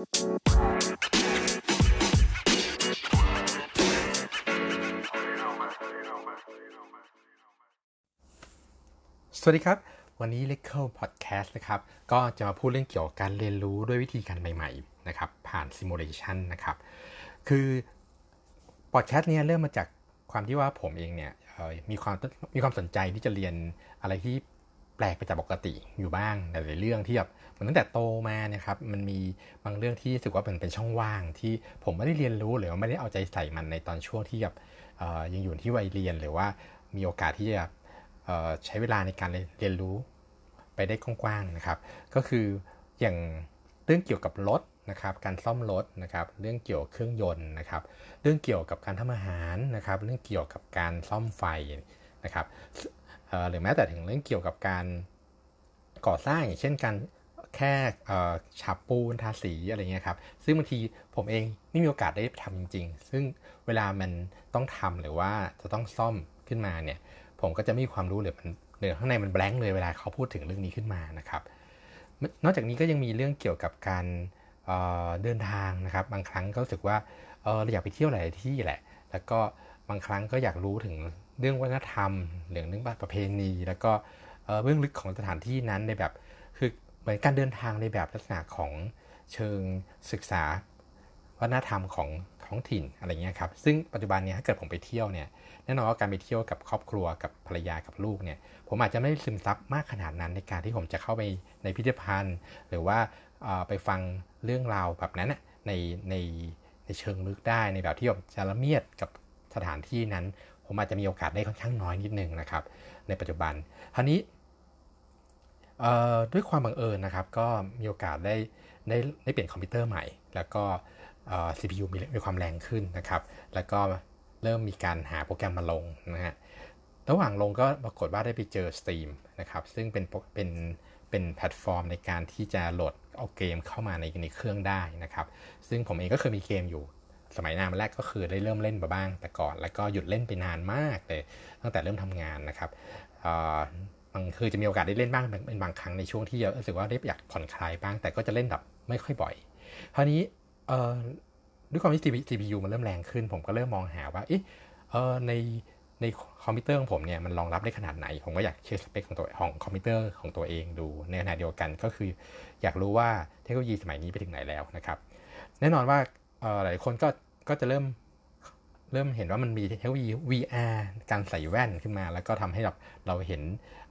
สวัสดีครับ วันนี้ l e c a l Podcast นะครับ ก็จะมาพูดเรื่องเกี่ยวกับการเรียนรู้ด้วยวิธีการใหม่ๆนะครับ ผ่าน Simulation นะครับ คือ Podcast นี้เริ่มมาจากความที่ว่าผมเองเนี่ยมีความมีความสนใจที่จะเรียนอะไรที่ แปลกไปจากปกติอยู่บ้างหลายเรื่องที่แบบเหมือนตั้งแต่โตมานะครับมันมีบางเรื่องที่รู้สึกว่าเป็นเป็นช่องว่างที่ผมไม่ได้เรียนรู้หรือว่าไม่ได้เอาใจใส่มันในตอนช่วงที่แบบยังอยู่ที่วัยเรียนหรือว่ามีโอกาสที่จะใช้เวลาในการเรียนรู้ไปได้กว้างๆนะครับ ก็คืออย่างเรื่องเกี่ยวกับรถนะครับการซ่อมรถนะครับ เรื่องเกี่ยวเครื่องยนต์นะครับ เรื่องเกี่ยวกับการทำอาหารนะครับ เรื่องเกี่ยวกับการซ่อมไฟนะครับ หรือแม้แต่ถึงเรื่องเกี่ยวกับการก่อสร้างอย่างเช่นการแค่ฉาบปูนทาสีอะไรเงี้ยครับ ซึ่งบางทีผมเองไม่มีโอกาสได้ทำจริง ๆ ซึ่งเวลามันต้องทำหรือว่าจะต้องซ่อมขึ้นมาเนี่ย ผมก็จะไม่มีความรู้หรือมันเนือข้างในมันแบงค์เลยเวลาเขาพูดถึงเรื่องนี้ขึ้นมานะครับ นอกจากนี้ก็ยังมีเรื่องเกี่ยวกับการเดินทางนะครับ บางครั้งก็รู้สึกว่าเราอยากไปเที่ยวหลายที่แหละ แล้วก็บางครั้งก็อยากรู้ถึง เรื่องวัฒนธรรมเรื่องเรื่องประเพณี แล้วก็เบื้องลึกของสถานที่นั้นในแบบคือเหมือนการเดินทางในแบบลักษณะของเชิงศึกษาวัฒนธรรมของท้องถิ่นอะไรเงี้ยครับซึ่งปัจจุบันนี้ถ้าเกิดผมไปเที่ยวเนี่ยแน่นอนว่าการไปเที่ยวกับครอบครัวกับภรรยากับลูกเนี่ยผมอาจจะไม่ซึมซับมากขนาดนั้นในการที่ผมจะเข้าไปในพิพิธภัณฑ์ หรือว่าไปฟังเรื่องราวแบบนั้นในในในเชิงลึกได้ในแบบที่ผมจะละเมียดกับสถานที่นั้น ผมอาจจะมีโอกาสได้ค่อนข้างน้อยนิดนึงนะครับ ในปัจจุบันคราวนี้ด้วยความบังเอิญนะครับ ก็มีโอกาสได้ได้ได้เปลี่ยนคอมพิวเตอร์ใหม่ แล้วก็ CPU มีมีความแรงขึ้นนะครับ แล้วก็เริ่มมีการหาโปรแกรมมาลงนะฮะระหว่างลงก็ปรากฏว่าได้ไปเจอ Steam นะครับซึ่งเป็นเป็นเป็นแพลตฟอร์มในการที่จะโหลดเอาเกมเข้ามาในในเครื่องได้นะครับ ซึ่งผมเองก็เคยมีเกมอยู่ สมัยนานแรกก็คือได้เริ่มเล่นมาบ้าง แต่ก่อน แล้วก็หยุดเล่นไปนานมากเลยตั้งแต่เริ่มทำงานนะครับบางคือจะมีโอกาสได้เล่นบ้างเป็นบางครั้งในช่วงที่รู้สึกว่าได้อยากผ่อนคลายบ้าง แต่ก็จะเล่นแบบไม่ค่อยบ่อยคราวนี้ด้วยความที่ CPU มันเริ่มแรงขึ้น ผมก็เริ่มมองหาว่าเอ๊ะในในคอมพิวเตอร์ของผมเนี่ยมันรองรับได้ขนาดไหน ผมก็อยากเช็คสเปคของตัวของคอมพิวเตอร์ของตัวเองดู ในขณะเดียวกันก็คือ อยากรู้ว่าเทคโนโลยีสมัยนี้ไปถึงไหนแล้วนะครับ แน่นอนว่า หลายคนก็ก็จะเริ่มเริ่มเห็นว่ามันมีเทคโนโลยี VR การใส่แว่นขึ้นมา แล้วก็ทำให้เราเราเห็น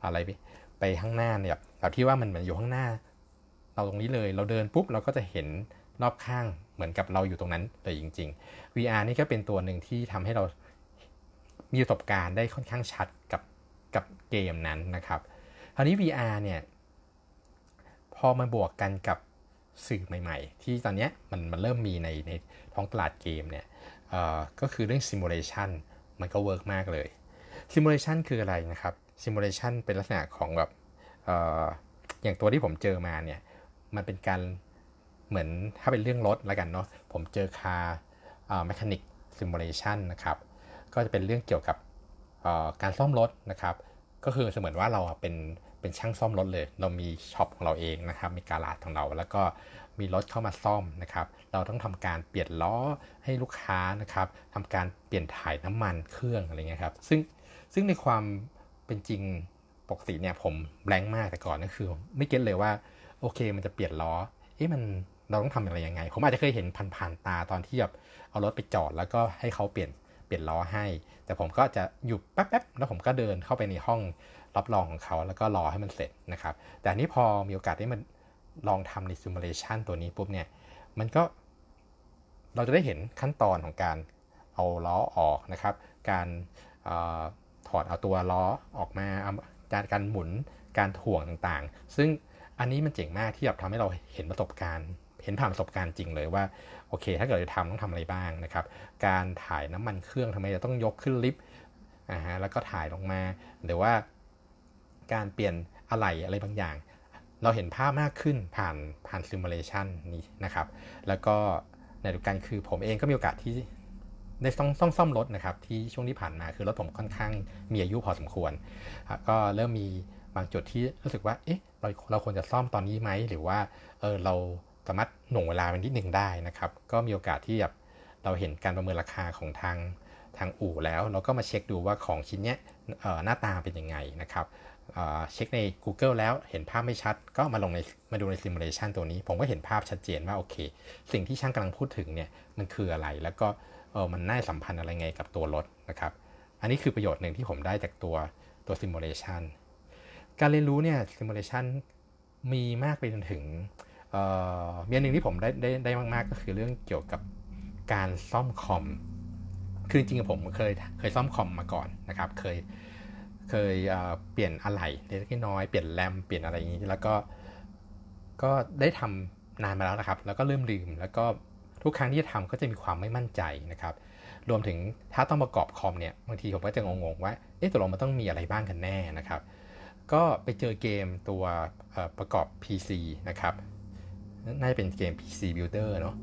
อะไรไปไปข้างหน้าเนี่ยแบบที่ว่ามันเหมือนอยู่ข้างหน้า เราตรงนี้เลย เราเดินปุ๊บเราก็จะเห็นรอบข้างเหมือนกับเราอยู่ตรงนั้นเลยจริง ๆ VR นี่ก็เป็นตัวหนึ่งที่ทำให้เรามีประสบการณ์ได้ค่อนข้างชัดกับกับเกมนั้นนะครับคราวนี้ VR เนี่ยพอมาบวกกันกับ สื่อใหม่ ๆ ที่ตอนนี้มันมันเริ่มมีในในท้องตลาดเกมเนี่ยก็คือเรื่อง simulation มันก็ work มากเลย simulation คืออะไรนะครับ simulation เป็นลักษณะของแบบออย่างตัวที่ผมเจอมาเนี่ยมันเป็นการเหมือนถ้าเป็นเรื่องรถแล้วกันเนาะผมเจอ Car Mechanic Simulation นะครับก็จะเป็นเรื่องเกี่ยวกับการซ่อมรถนะครับ ก็คือเสมือนว่าเราเป็นเป็นช่างซ่อมรถเลย เรามี shop ของเราเองนะครับ มี garage ของเรา แล้วก็มีรถเข้ามาซ่อมนะครับ เราต้องทำการเปลี่ยนล้อให้ลูกค้านะครับทำการเปลี่ยนถ่ายน้ำมันเครื่องอะไรเงี้ยครับ ซึ่งซึ่งในความเป็นจริงปกติเนี่ยผมแรงมากแต่ก่อนก็คือ ไม่ get เลยว่าโอเคมันจะเปลี่ยนล้อ เอ๊ะมันเราต้องทำอะไรยังไง ผมอาจจะเคยเห็นผ่านๆตาตอนที่แบบเอารถไปจอดแล้วก็ให้เขาเปลี่ยน เปลี่ยนล้อให้ แต่ผมก็จะอยู่แป๊บๆแล้วผมก็เดินเข้าไปในห้องรับรองของเขา แล้วก็รอให้มันเสร็จนะครับ แต่นี้พอมีโอกาสได้มันลองทำในซิมูเลชันตัวนี้ปุ๊บเนี่ย มันก็เราจะได้เห็นขั้นตอนของการเอาล้อออกนะครับ การอถอดเอาตัวล้อออกมาการการหมุนการถ่วงต่างๆ ซึ่งอันนี้มันเจ๋งมากที่แบบทำให้เราเห็นประสบการณ์ ห็นผ่านประสบการณ์จริงเลยว่าโอเค ถ้าเกิดจะทำต้องทำอะไรบ้างนะครับ การถ่ายน้ำมันเครื่องทำไมจะต้องยกขึ้นลิฟต์นะฮะแล้วก็ถ่ายลงมา หรือว่าการเปลี่ยนอะไหล่อะไรบางอย่าง เราเห็นภาพมากขึ้นผ่านผ่านซิมูเลชันนี้นะครับ แล้วก็ในดูกันคือผมเองก็มีโอกาสที่ได้ต้องต้องซ่อมรถนะครับที่ช่วงที่ผ่านมาคือรถผมค่อนข้างมีอายุพอสมควร ก็เริ่มมีบางจุดที่รู้สึกว่าเอ๊ะเราเราควรจะซ่อมตอนนี้ไหมหรือว่าเออเรา สามารถหน่วงเวลาเป็นนิดหนึ่งได้นะครับ ก็มีโอกาสที่แบบเราเห็นการประเมินราคาของทางทางอู่แล้ว เราก็มาเช็คดูว่าของชิ้นนี้หน้าตาเป็นยังไงนะครับเช็คใน Google แล้วเห็นภาพไม่ชัด ก็มาลงในมาดูในซิมูเลชันตัวนี้ ผมก็เห็นภาพชัดเจนว่าโอเค สิ่งที่ช่างกำลังพูดถึงเนี่ยมันคืออะไร แล้วก็เออมันน่าสัมพันธ์อะไรไงกับตัวรถนะครับ อันนี้คือประโยชน์หนึ่งที่ผมได้จากตัวตัวซิมูเลชันการเรียนรู้เนี่ยซิมูเลชันมีมากไปจนถึง มีอันหนึ่งที่ผมได้ได้ได้มาก ๆ ก็คือเรื่องเกี่ยวกับการซ่อมคอม คือจริงๆผมเคยเคยซ่อมคอมมาก่อนนะครับ เคยเคยเปลี่ยนอะไหล่เล็กน้อยเปลี่ยนแรมเปลี่ยนอะไรอย่างนี้แล้วก็ก็ได้ทำนานมาแล้วนะครับ แล้วก็เริ่มลืม แล้วก็ทุกครั้งที่จะทำก็จะมีความไม่มั่นใจนะครับ รวมถึงถ้าต้องประกอบคอมเนี่ยบางทีผมก็จะงงๆว่าเอ๊ะตกลงมันต้องมีอะไรบ้างกันแน่นะครับ ก็ไปเจอเกมตัวประกอบ PC นะครับ น่าจะเป็นเกม PC Builder เนาะ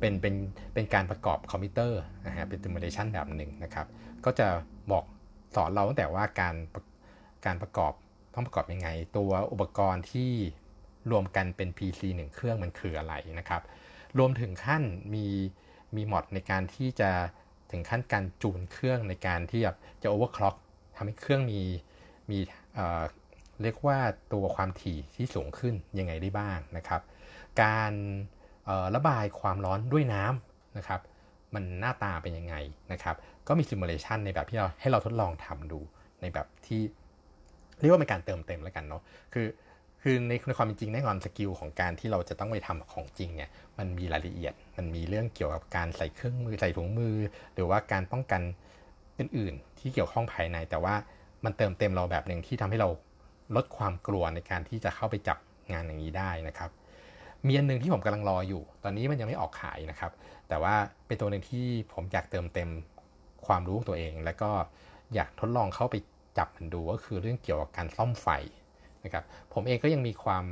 เป็นเป็นเป็นการประกอบคอมพิวเตอร์นะฮะเป็นซิมูเลชันแบบหนึ่งนะครับ ก็จะบอกสอนเราตั้งแต่ว่าการการประกอบต้องประกอบยังไง ตัวอุปกรณ์ที่รวมกันเป็น PC หนึ่งเครื่องมันคืออะไรนะครับ รวมถึงขั้นมีมีมอดในการที่จะถึงขั้นการจูนเครื่องในการที่จะ overclock ทำให้เครื่องมีมีเรียกว่าตัวความถี่ที่สูงขึ้นยังไงได้บ้างนะครับ การระบายความร้อนด้วยน้ำนะครับ มันหน้าตาเป็นยังไงนะครับ ก็มี simulation ในแบบที่เราให้เราทดลองทำดูในแบบที่เรียกว่าเป็นการเติมเต็มแล้วกันเนาะคือคือในในความเป็นจริงแน่นอน skill ของการที่เราจะต้องไปทำของจริงเนี่ยมันมีรายละเอียด มันมีเรื่องเกี่ยวกับการใส่เครื่องมือใส่ถุงมือ หรือว่าการป้องกันอื่น ๆ ที่เกี่ยวข้องภายใน แต่ว่ามันเติมเต็มเราแบบหนึ่งที่ทำให้เราลดความกลัวในการที่จะเข้าไปจับงานอย่างนี้ได้นะครับ มีอันหนึ่งที่ผมกำลังรออยู่ ตอนนี้มันยังไม่ออกขายนะครับ แต่ว่าเป็นตัวหนึ่งที่ผมอยากเติมเต็มความรู้ของตัวเอง แล้วก็อยากทดลองเข้าไปจับมันดูก็คือเรื่องเกี่ยวกับการซ่อมไฟนะครับผมเองก็ยังมีความ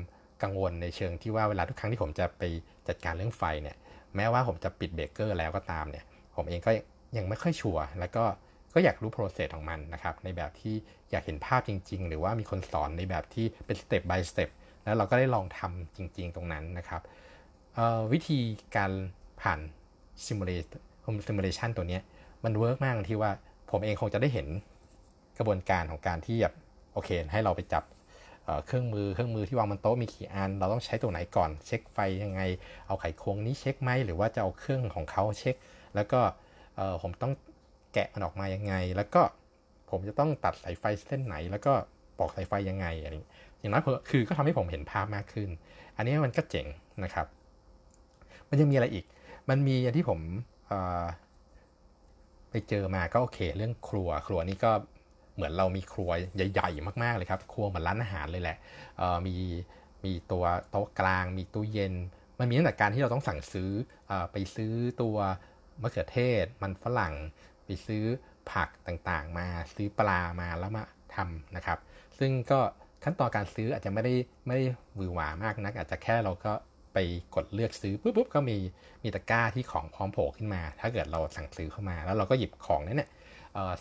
กังวลในเชิงที่ว่าเวลาทุกครั้งที่ผมจะไปจัดการเรื่องไฟเนี่ยแม้ว่าผมจะปิดเบรกเกอร์แล้วก็ตามเนี่ยผมเองก็ยังไม่ค่อยชัวร์แล้วก็ก็อยากรู้ process ของมันนะครับในแบบที่อยากเห็นภาพจริง ๆ หรือว่ามีคนสอนในแบบที่เป็นสเต็ป by สเต็ป แล้วเราก็ได้ลองทำจริง ๆ ตรงนั้นนะครับวิธีการผ่าน simu- simulation ตัวนี้มัน work มากที่ว่าผมเองคงจะได้เห็นกระบวนการของการที่แบบโอเค ให้เราไปจับเครื่องมือเครื่องมือที่วางบนโต๊ะมีกี่อัน เราต้องใช้ตัวไหนก่อน เช็คไฟยังไง เอาไขควงนี้เช็คไหมหรือว่าจะเอาเครื่องของเขาเช็ค แล้วก็ผมต้องแกะมันออกมายังไง แล้วก็ผมจะต้องตัดสายไฟเส้นไหน แล้วก็ปอกสายไฟยังไงอะไร อย่างนั้นคือก็ทำให้ผมเห็นภาพมากขึ้น อันนี้มันก็เจ๋งนะครับ มันยังมีอะไรอีก มันมีอย่างที่ผมไปเจอมาก็โอเค เรื่องครัวครัวนี่ก็เหมือนเรามีครัวใหญ่ ๆ มากๆเลยครับ ครัวเหมือนร้านอาหารเลยแหละมีมีตัวโต๊ะกลาง มีตู้เย็น มันมีตั้งแต่การที่เราต้องสั่งซื้ออไปซื้อตัวมะเขือเทศ มันฝรั่ง ไปซื้อผักต่างๆ มาซื้อปลามาแล้วมาทำนะครับ ซึ่งก็ ขั้นตอนการซื้ออาจจะไม่ได้ไม่ได้วือหวามากนัก อาจจะแค่เราก็ไปกดเลือกซื้อปุ๊บปุ๊บก็มีมีตะกร้าที่ของพร้อมโผล่ขึ้นมา ถ้าเกิดเราสั่งซื้อเข้ามา แล้วเราก็หยิบของนั้นเนี่ย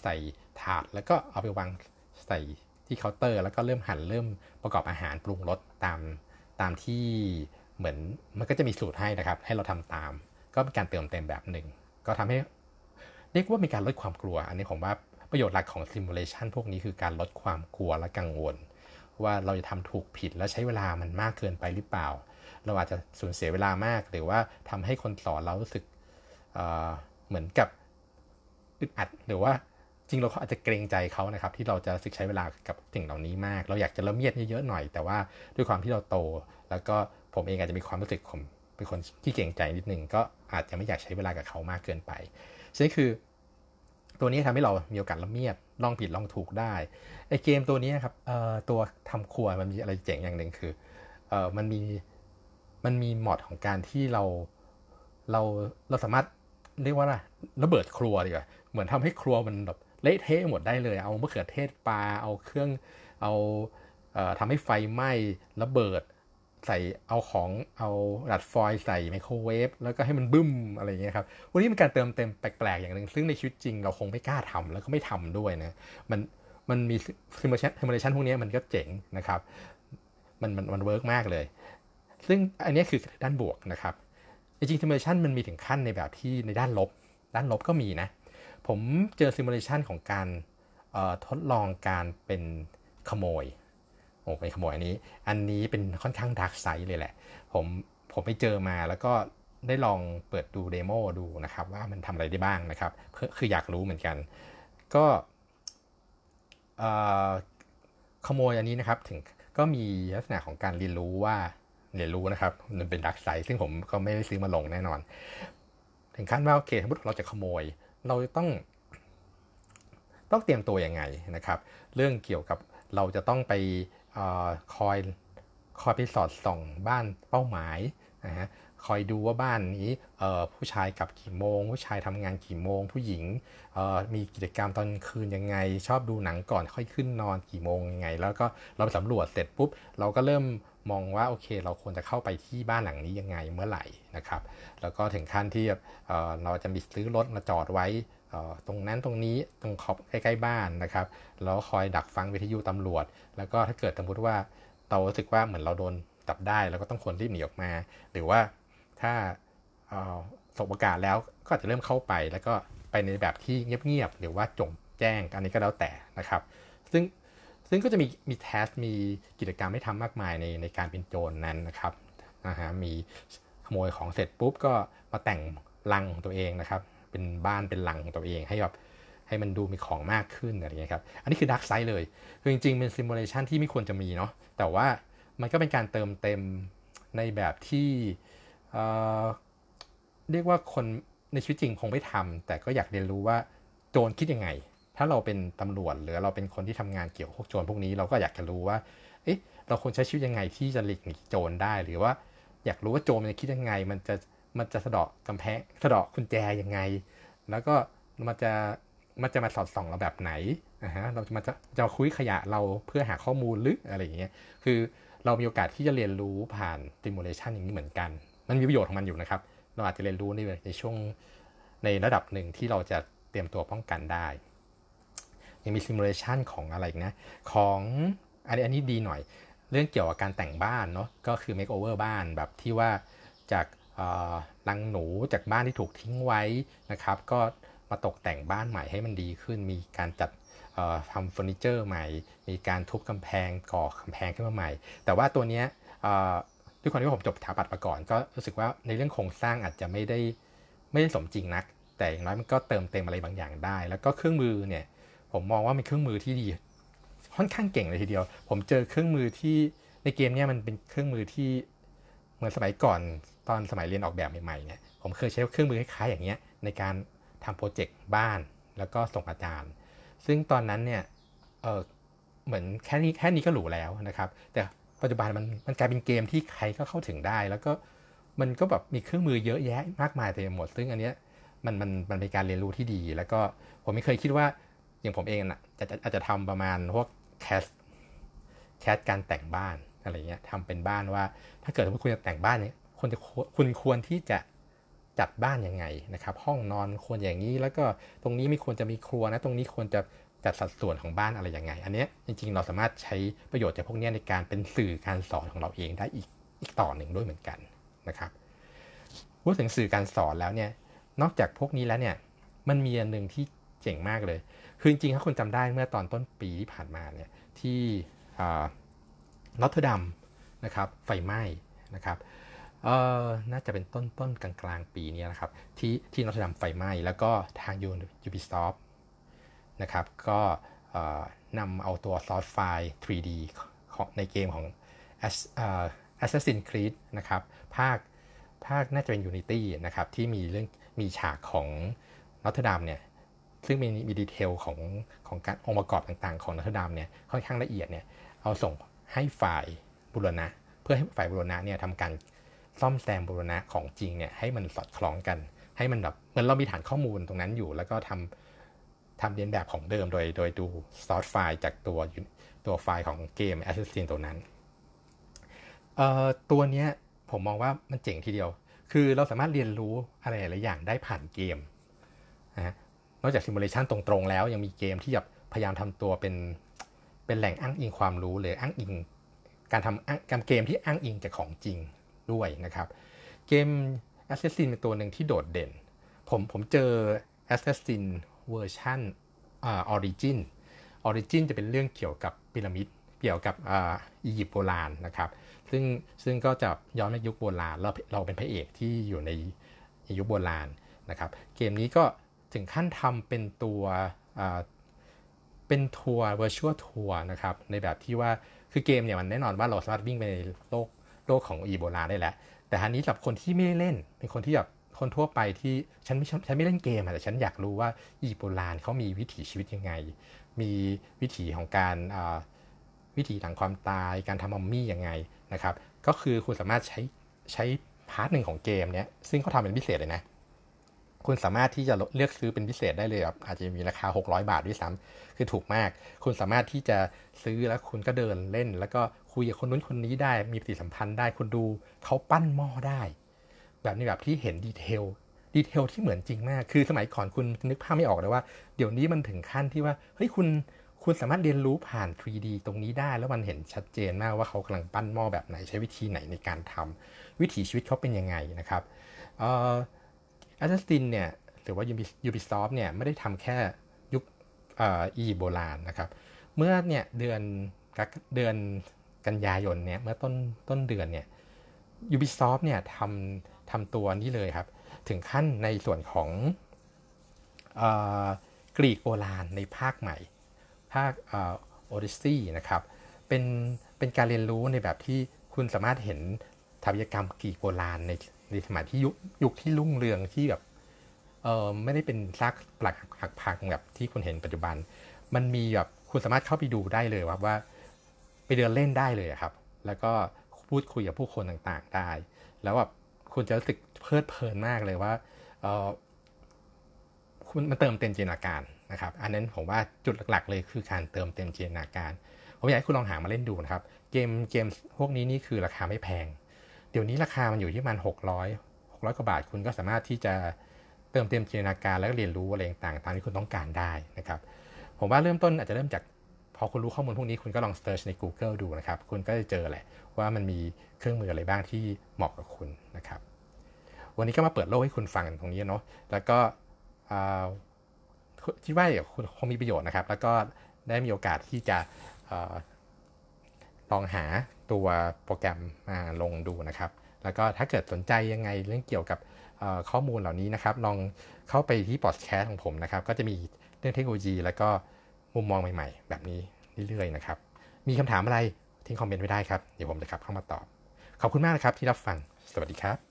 ใส่ถาดแล้วก็เอาไปวางใส่ที่เคาน์เตอร์ แล้วก็เริ่มหั่นเริ่มประกอบอาหารปรุงรสตามตามที่เหมือนมันก็จะมีสูตรให้นะครับ ให้เราทำตาม ก็เป็นการเติมเต็มแบบหนึ่ง ก็ทำให้เรียกว่ามีการลดความกลัว อันนี้ผมว่าประโยชน์หลักของซิมูเลชันพวกนี้คือการลดความกลัวและกังวล ว่าเราจะทำถูกผิดและใช้เวลามันมากเกินไปหรือเปล่า เราอาจจะสูญเสียเวลามาก หรือว่าทำให้คนสอนเรารู้สึกเเหมือนกับอึดอัดหรือว่าจริงเราอาจจะเกรงใจเขานะครับ ที่เราจะสึกใช้เวลากับสิ่งเหล่านี้มาก เราอยากจะละเมียดเยอะๆหน่อย แต่ว่าด้วยความที่เราโต แล้วก็ผมเองอาจจะมีความรู้สึกผมเป็นคนที่เกรงใจนิดนึงก็อาจจะไม่อยากใช้เวลากับเขามากเกินไปฉะนั้นคือ ตัวนี้ทำให้เรามีโอกาสละเมียดลองผิดลองถูกได้ไอเกมตัวนี้ครับตัวทำครัวมันมีอะไรเจ๋งอย่างหนึ่งคือมันมีมันมีมอดของการที่เราเราเราสามารถเรียกว่าอะไรระเบิดครัวดีกว่าเหมือนทำให้ครัวมันแบบเละเทะหมดได้เลย เอามะเขือเทศปลาเอาเครื่องเอาเอ่อทำให้ไฟไหม้ระเบิด ใส่เอาของกระดาษฟอยล์ใส่ไมโครเวฟแล้วก็ให้มันบึ้มอะไรอย่างเงี้ยครับวันนี้เป็นการเติมเต็มแปลกๆอย่างหนึ่งซึ่งในชีวิตจริงเราคงไม่กล้าทำแล้วก็ไม่ทำด้วยนะมันมันมี simulation simulation พวกนี้มันก็เจ๋งนะครับ มันมันมัน work มากเลย ซึ่งอันนี้คือด้านบวกนะครับจริงๆ simulation มันมีถึงขั้นในแบบที่ในด้านลบ ด้านลบก็มีนะ ผมเจอ simulation ของการทดลองการเป็นขโมย โอ้เป็นขโมยอันนี้ อันนี้เป็นค่อนข้าง dark side เลยแหละ ผมผมไปเจอมาแล้วก็ได้ลองเปิดดู demo ดูนะครับ ว่ามันทำอะไรได้บ้างนะครับ คืออยากรู้เหมือนกัน ก็ขโมยอันนี้นะครับถึงก็มีลักษณะของการเรียนรู้ว่าเรียนรู้นะครับ มันเป็น dark side ซึ่งผมก็ไม่ได้ซื้อมาลงแน่นอน ถึงขั้นว่าโอเคสมมติเราจะขโมย เราต้อง ต้องเตรียมตัวยังไงนะครับ เรื่องเกี่ยวกับเราจะต้องไป คอยคอยไปสอดส่องบ้านเป้าหมายนะฮะคอยดูว่าบ้านนี้ผู้ชายกลับกี่โมง ผู้ชายทำงานกี่โมง ผู้หญิงมีกิจกรรมตอนคืนยังไง ชอบดูหนังก่อนค่อยขึ้นนอนกี่โมงยังไง แล้วก็เราไปสำรวจเสร็จปุ๊บ เราก็เริ่มมองว่าโอเค เราควรจะเข้าไปที่บ้านหลังนี้ยังไงเมื่อไหร่นะครับ แล้วก็ถึงขั้นที่เราจะมีซื้อรถมาจอดไว้ ตรงนั้นตรงนี้ตรงขอบใกล้ๆบ้านนะครับแล้วคอยดักฟังวิทยุตำรวจ แล้วก็ถ้าเกิดสมมติว่าเรารู้สึกว่าเหมือนเราโดนจับได้แล้วก็ต้องควรรีบหนีออกมา หรือว่าถ้าสบโอกาสแล้วก็จะเริ่มเข้าไป แล้วก็ไปในแบบที่เงียบๆหรือว่าจงแจ้งอันนี้ก็แล้วแต่นะครับ ซึ่งซึ่งก็จะมีมีแทสมีกิจกรรมให้ทำมากมายในในการเป็นโจรนนั้นนะครับนะฮะมีขโมยของเสร็จปุ๊บก็มาแต่งลังของตัวเองนะครับ เป็นบ้านเป็นหลังของตัวเองให้แบบให้มันดูมีของมากขึ้นอะไรเงี้ยครับ อันนี้คือดักไซด์เลย คือจริงๆ เป็นซิมูเลชันที่ไม่ควรจะมีเนาะ แต่ว่ามันก็เป็นการเติมเต็มในแบบที่เรียกว่าคนในชีวิตจริงคงไม่ทำแต่ก็อยากเรียนรู้ว่าโจรคิดยังไง ถ้าเราเป็นตำรวจหรือเราเป็นคนที่ทำงานเกี่ยวกับโจรพวกนี้ เราก็อยากจะรู้ว่า เอ๊ะ เราควรใช้ชีวิตยังไงที่จะหลีกหนีโจรได้ หรือว่าอยากรู้ว่าโจรมันคิดยังไง มันจะ มันจะสะดอกกำแพงสะดอกกุญแจยังไง แล้วก็มันจะมันจะมาสอดส่องเราแบบไหนนะฮะเราจะมาจะจะคุยขยะเราเพื่อหาข้อมูลหรืออะไรอย่างเงี้ยคือเรามีโอกาสที่จะเรียนรู้ผ่านซิมูเลชันอย่างนี้เหมือนกัน มันมีประโยชน์ของมันอยู่นะครับ เราอาจจะเรียนรู้ในในช่วงในระดับหนึ่งที่เราจะเตรียมตัวป้องกันได้ ยังมีซิมูเลชันของอะไรนะของอันนี้อันนี้ดีหน่อย เรื่องเกี่ยวกับการแต่งบ้านเนาะก็คือ make over บ้านแบบที่ว่าจาก ลังหนูจากบ้านที่ถูกทิ้งไว้นะครับ ก็มาตกแต่งบ้านใหม่ให้มันดีขึ้น มีการจัดทำเฟอร์นิเจอร์ใหม่ มีการทุบกำแพงก่อกำแพงขึ้นมาใหม่ แต่ว่าตัวนี้ด้วยความที่ผมจบสถาปัดมาก่อน ก็รู้สึกว่าในเรื่องโครงสร้างอาจจะไม่ได้ไม่ได้สมจริงนัก แต่อย่างน้อยมันก็เติมเต็มอะไรบางอย่างได้ แล้วก็เครื่องมือเนี่ยผมมองว่าเป็นเครื่องมือที่ดี ค่อนข้างเก่งเลยทีเดียว ผมเจอเครื่องมือที่ในเกมนี้มันเป็นเครื่องมือที่ เหมือนสมัยก่อนตอนสมัยเรียนออกแบบใหม่ๆเนี่ยผมเคยใช้เครื่องมือคล้ายๆอย่างเงี้ยในการทำโปรเจกต์บ้านแล้วก็ส่งอาจารย์ ซึ่งตอนนั้นเนี่ยเออเหมือนแค่นี้แค่นี้ก็หรูแล้วนะครับ แต่ปัจจุบันมันมันกลายเป็นเกมที่ใครก็เข้าถึงได้ แล้วก็มันก็แบบมีเครื่องมือเยอะแยะมากมายเต็มหมด ซึ่งอันเนี้ยมันมันมันเป็นการเรียนรู้ที่ดี แล้วก็ผมไม่เคยคิดว่าอย่างผมเองนะอาจจะอาจจะทำประมาณพวกแคสแคสการแต่งบ้าน อะไรเงี้ยทำเป็นบ้านว่า ถ้าเกิดว่าคุณจะแต่งบ้านเนี่ยคุณจะคุณควรที่จะจัดบ้านยังไงนะครับ ห้องนอนควรอย่างนี้ แล้วก็ตรงนี้ไม่ควรจะมีครัวนะ ตรงนี้ควรจะจัดสัดส่วนของบ้านอะไรยังไง อันนี้จริงๆ เราสามารถใช้ประโยชน์จากพวกนี้ในการเป็นสื่อการสอนของเราเองได้อีกอีกต่อหนึ่งด้วยเหมือนกันนะครับพูดถึงสื่อการสอนแล้วเนี่ย นอกจากพวกนี้แล้วเนี่ย มันมีอันหนึ่งที่เจ๋งมากเลย คือจริงๆ ถ้าคุณจำได้เมื่อตอนต้นปีที่ผ่านมาเนี่ยที่ Notre Dame นะครับไฟไหม้นะครับเออน่าจะเป็นต้นต้นกลางกลางปีนี้นะครับ ที่ที่ Notre Dame ไฟไหม้ แล้วก็ทางยู Ubisoft นะครับก็นำเอาตัว source file 3D ของในเกมของ Assassin's Creed นะครับภาคภาคน่าจะเป็น Unity นะครับที่มีเรื่องมีฉากของ Notre Dame เนี่ยซึ่งมีมี detail ของของการองค์ประกอบต่างๆ ของ Notre Dame เนี่ยค่อนข้างละเอียดเนี่ยเอาส่ง ให้ฝ่ายบุรณะ เพื่อให้ฝ่ายบุรณะเนี่ยทำการซ่อมแซมบูรณะของจริงเนี่ยให้มันสอดคล้องกัน ให้มันแบบเหมือนเรามีฐานข้อมูลตรงนั้นอยู่ แล้วก็ทำทำเรียนแบบของเดิมโดยโดยดูซอสไฟล์จากตัวตัวไฟล์ของเกม Assassin ตัวนั้นเอ่อตัวเนี้ยผมมองว่ามันเจ๋งทีเดียว คือเราสามารถเรียนรู้อะไรหลายอย่างได้ผ่านเกมนะนอกจากซิมูเลชันตรงๆแล้วยังมีเกมที่แบบพยายามทำตัวเป็น เป็นแหล่งอ้างอิงความรู้เลยอ้างอิง การทำการเกมที่อ้างอิงจากของจริงด้วยนะครับ เกม Assassin เป็นตัวหนึ่งที่โดดเด่น ผมผมเจอ Assassin เวอร์ชันอ่า Origin Origin จะเป็นเรื่องเกี่ยวกับพีระมิดเกี่ยวกับออียิปต์โบราณนะครับ ซึ่งซึ่งก็จะย้อนไปยุคโบราณเราเราเป็นพระเอกที่อยู่ในยุคโบราณนะครับ เกมนี้ก็ถึงขั้นทำเป็นตัว เป็นทัวร์ virtual ทัวร์นะครับ ในแบบที่ว่าคือเกมเนี่ยมันแน่นอนว่าเราสามารถวิ่งไปในโลกโลกของอีโบลาได้แหล้วแต่อันนี้สำหรับคนที่ไม่ได้เล่น เป็นคนที่แบบคนทั่วไปที่ฉันไม่ฉันไม่เล่นเกมแต่ฉันอยากรู้ว่าอีโบลานเขามีวิถีชีวิตยังไง มีวิถีของการวิถีหลังความตายการทำมัมมี่ยังไงนะครับ ก็คือคุณสามารถใช้ใช้ part หนึ่งของเกมเนี้ยซึ่งเขาทำเป็นพิเศษเลยนะ คุณสามารถที่จะเลือกซื้อเป็นพิเศษได้เลยครับอาจจะมีราคา 600 บาทด้วยซ้ำคือถูกมาก คุณสามารถที่จะซื้อแล้วคุณก็เดินเล่น แล้วก็คุยกับคนนู้นคนนี้ได้ มีปฏิสัมพันธ์ได้คุณดูเขาปั้นหม้อได้ แบบนี้แบบที่เห็น detail detail ที่เหมือนจริงมาก คือสมัยก่อนคุณนึกภาพไม่ออกเลยว่า เดี๋ยวนี้มันถึงขั้นที่ว่า เฮ้ยคุณ คุณสามารถเรียนรู้ผ่าน 3D ตรงนี้ได้ แล้วมันเห็นชัดเจนมากว่าเขากำลังปั้นหม้อแบบไหน ใช้วิธีไหนในการทำวิถีชีวิตเขาเป็นยังไงนะครับ เอ่อ แอสซินเนี่ยหรือว่า Ubisoft เนี่ยไม่ได้ทำแค่ยุคอีโบราณนะครับ เมื่อเนี่ยเดือนเดือนกันยายนเนี่ยเมื่อต้นต้นเดือนเนี่ย Ubisoft เนี่ยทำทำตัวนี้เลยครับ ถึงขั้นในส่วนของกรีกโบราณในภาคใหม่ ภาคโอดิซี่นะครับเป็นเป็นการเรียนรู้ในแบบที่คุณสามารถเห็นทาวิกรรมกรีกโบราณใน ในสมัยที่ยุคยุคที่รุ่งเรืองที่แบบเออไม่ได้เป็นซากปลักหักพังแบบที่คุณเห็นปัจจุบัน มันมีแบบคุณสามารถเข้าไปดูได้เลยว่าว่า ไปเดินเล่นได้เลยครับ แล้วก็พูดคุยกับผู้คนต่างๆได้ แล้วแบบคุณจะรู้สึกเพลิดเพลินมากเลยว่าเออคุณมันเติมเต็มจินตนาการนะครับ อันนั้นผมว่าจุดหลักๆ เลยคือการเติมเต็มจินตนาการผมอยากให้คุณลองหามาเล่นดูนะครับ เกมเกมพวกนี้นี่คือราคาไม่แพง เดี๋ยวนี้ราคามันอยู่ที่มันหกร้อยหกร้อยกว่าบาทคุณก็สามารถที่จะเติมเต็มจินตนาการแล้วก็เรียนรู้อะไรต่างๆตามที่คุณต้องการได้นะครับ ผมว่าเริ่มต้นอาจจะเริ่มจากพอคุณรู้ข้อมูลพวกนี้คุณก็ลองเซิร์ชใน Google ดูนะครับ คุณก็จะเจอแหละว่ามันมีเครื่องมืออะไรบ้างที่เหมาะกับคุณนะครับ วันนี้ก็มาเปิดโลกให้คุณฟังตรงนี้เนาะแล้วก็คิดว่าคุณคงมีประโยชน์นะครับ แล้วก็ได้มีโอกาสที่จะลองหา ตัวโปรแกรมมาลงดูนะครับ แล้วก็ถ้าเกิดสนใจยังไงเรื่องเกี่ยวกับข้อมูลเหล่านี้นะครับ ลองเข้าไปที่พอดแคสของผมนะครับ ก็จะมีเรื่องเทคโนโลยี แล้วก็มุมมองใหม่ ๆ แบบนี้เรื่อยๆนะครับ มีคำถามอะไรทิ้งคอมเมนต์ไว้ได้ครับ เดี๋ยวผมจะกลับเข้ามาตอบ ขอบคุณมากนะครับที่รับฟัง สวัสดีครับ